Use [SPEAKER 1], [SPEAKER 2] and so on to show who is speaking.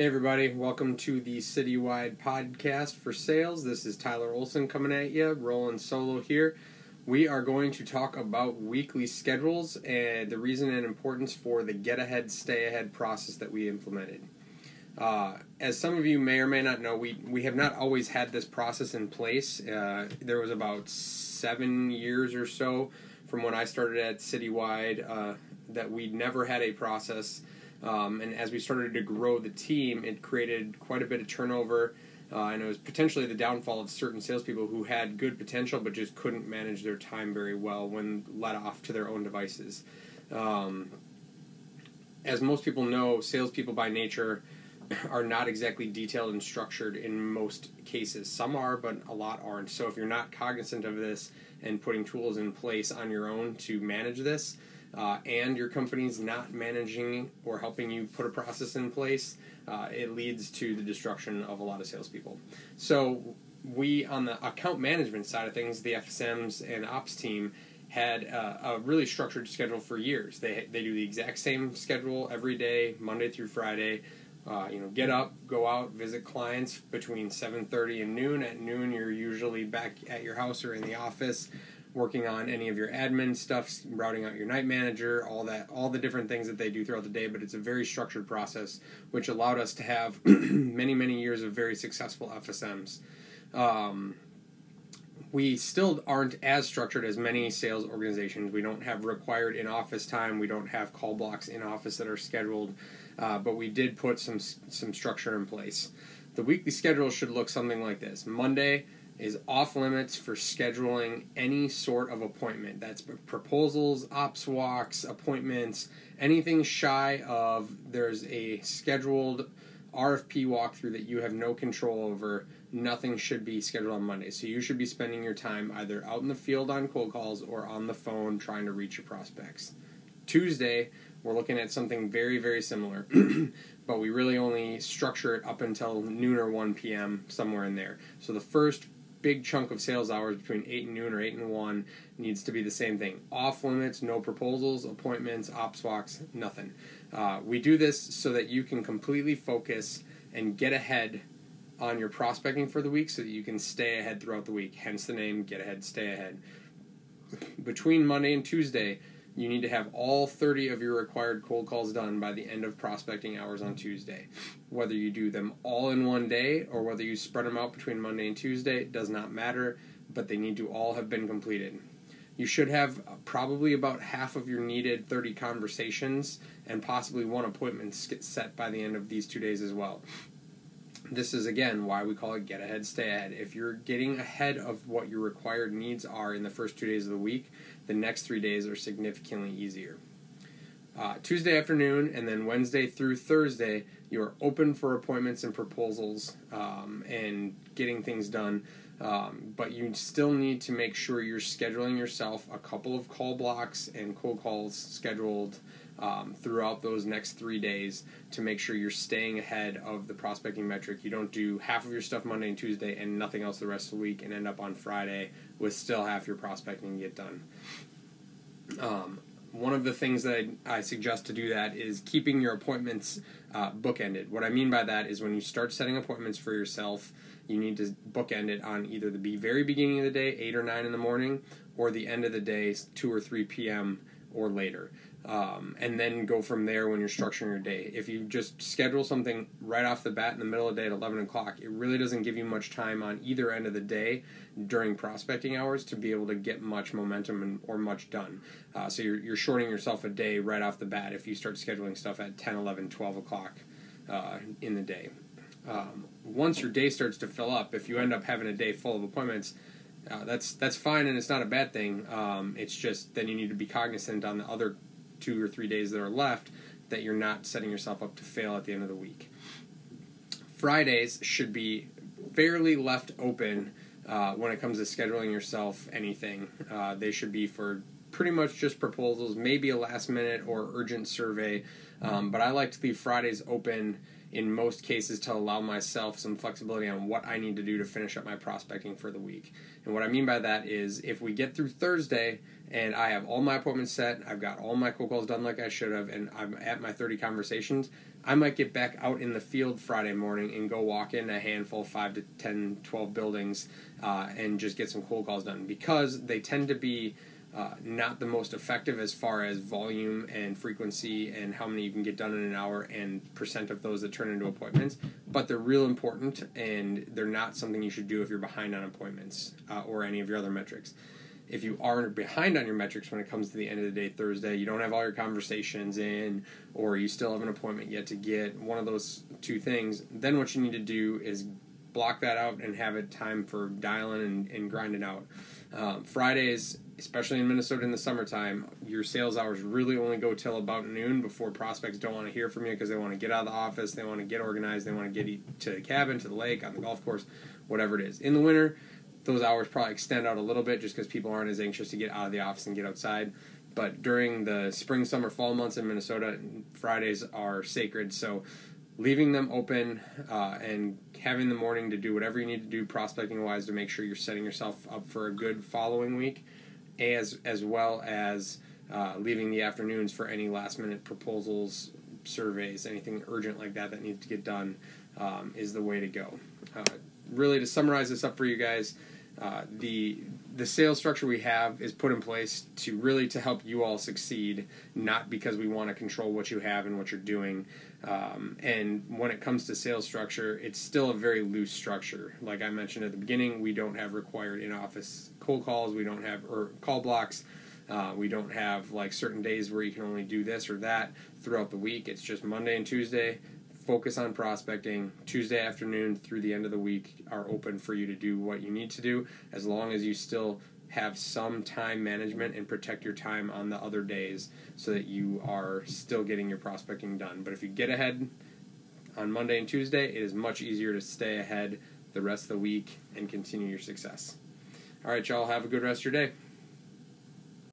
[SPEAKER 1] Hey, everybody, welcome to the Citywide Podcast for Sales. This is Tyler Olson coming at you, rolling solo here. We are going to talk about weekly schedules and the reason and importance for the get ahead, stay ahead process that we implemented. Uh, as some of you may or may not know, we, we have not always had this process in place. Uh, there was about seven years or so from when I started at Citywide uh, that we never had a process um, and as we started to grow the team, it created quite a bit of turnover. Uh, and it was potentially the downfall of certain salespeople who had good potential but just couldn't manage their time very well when let off to their own devices. Um, as most people know, salespeople by nature are not exactly detailed and structured in most cases. Some are, but a lot aren't. So if you're not cognizant of this and putting tools in place on your own to manage this, uh, and your company's not managing or helping you put a process in place, uh, it leads to the destruction of a lot of salespeople. So, we on the account management side of things, the FSMs and ops team had uh, a really structured schedule for years. They they do the exact same schedule every day, Monday through Friday. Uh, you know, get up, go out, visit clients between 7:30 and noon. At noon, you're usually back at your house or in the office working on any of your admin stuff, routing out your night manager, all that, all the different things that they do throughout the day. But it's a very structured process, which allowed us to have many, many years of very successful FSMs. Um, we still aren't as structured as many sales organizations. We don't have required in office time. We don't have call blocks in office that are scheduled, uh, but we did put some some structure in place. The weekly schedule should look something like this: Monday is off limits for scheduling any sort of appointment. That's proposals, ops walks, appointments, anything shy of there's a scheduled RFP walkthrough that you have no control over. Nothing should be scheduled on Monday. So you should be spending your time either out in the field on cold calls or on the phone trying to reach your prospects. Tuesday, we're looking at something very, very similar, but we really only structure it up until noon or 1 p.m., somewhere in there. So the first big chunk of sales hours between 8 and noon or 8 and 1 needs to be the same thing. Off limits, no proposals, appointments, ops walks, nothing. Uh, we do this so that you can completely focus and get ahead on your prospecting for the week so that you can stay ahead throughout the week. Hence the name Get Ahead, Stay Ahead. Between Monday and Tuesday, you need to have all 30 of your required cold calls done by the end of prospecting hours on Tuesday. Whether you do them all in one day or whether you spread them out between Monday and Tuesday it does not matter, but they need to all have been completed. You should have probably about half of your needed 30 conversations and possibly one appointment set by the end of these two days as well this is again why we call it get ahead, stay ahead. If you're getting ahead of what your required needs are in the first two days of the week, the next three days are significantly easier. Uh, Tuesday afternoon and then Wednesday through Thursday, you are open for appointments and proposals um, and getting things done. Um, but you still need to make sure you're scheduling yourself a couple of call blocks and cold calls scheduled um, throughout those next three days to make sure you're staying ahead of the prospecting metric. You don't do half of your stuff Monday and Tuesday and nothing else the rest of the week and end up on Friday with still half your prospecting get done. Um, one of the things that I, suggest to do that is keeping your appointments uh, bookended. What I mean by that is when you start setting appointments for yourself, you need to bookend it on either the very beginning of the day, 8 or 9 in the morning, or the end of the day, 2 or 3 p.m. or later um, and then go from there when you're structuring your day. If you just schedule something right off the bat in the middle of the day at 11 o'clock, it really doesn't give you much time on either end of the day during prospecting hours to be able to get much momentum and, or much done. Uh, so you're, you're shorting yourself a day right off the bat if you start scheduling stuff at 10, 11, 12 o'clock uh, in the day. Um, once your day starts to fill up, if you end up having a day full of appointments, uh, that's that's fine and it's not a bad thing. Um, it's just then you need to be cognizant on the other two or three days that are left that you're not setting yourself up to fail at the end of the week. Fridays should be fairly left open uh, when it comes to scheduling yourself anything. Uh, they should be for pretty much just proposals, maybe a last minute or urgent survey. Um, but I like to leave Fridays open in most cases to allow myself some flexibility on what I need to do to finish up my prospecting for the week. And what I mean by that is if we get through Thursday and I have all my appointments set, I've got all my cold calls done like I should have, and I'm at my 30 conversations, I might get back out in the field Friday morning and go walk in a handful, 5 to 10, 12 buildings, uh, and just get some cold calls done because they tend to be uh, not the most effective as far as volume and frequency and how many you can get done in an hour and percent of those that turn into appointments. But they're real important and they're not something you should do if you're behind on appointments uh, or any of your other metrics. If you are behind on your metrics when it comes to the end of the day Thursday, you don't have all your conversations in, or you still have an appointment yet to get, one of those two things, then what you need to do is block that out and have it time for dialing and, and grinding out. Um, Fridays, especially in Minnesota in the summertime, your sales hours really only go till about noon before prospects don't want to hear from you because they want to get out of the office, they want to get organized, they want to get to the cabin, to the lake, on the golf course, whatever it is. In the winter, those hours probably extend out a little bit just because people aren't as anxious to get out of the office and get outside. But during the spring, summer, fall months in Minnesota, Fridays are sacred. So leaving them open uh, and having the morning to do whatever you need to do prospecting wise to make sure you're setting yourself up for a good following week as as well as uh, leaving the afternoons for any last minute proposals surveys anything urgent like that that needs to get done um, is the way to go. Uh, really to summarize this up for you guys uh, the the sales structure we have is put in place to really to help you all succeed, not because we want to control what you have and what you're doing. Um, and when it comes to sales structure, it's still a very loose structure. Like I mentioned at the beginning, we don't have required in-office cold calls. We don't have or call blocks. Uh, we don't have like certain days where you can only do this or that throughout the week. It's just Monday and Tuesday focus on prospecting. Tuesday afternoon through the end of the week are open for you to do what you need to do as long as you still have some time management and protect your time on the other days so that you are still getting your prospecting done. But if you get ahead on Monday and Tuesday, it is much easier to stay ahead the rest of the week and continue your success. All right, y'all, have a good rest of your day.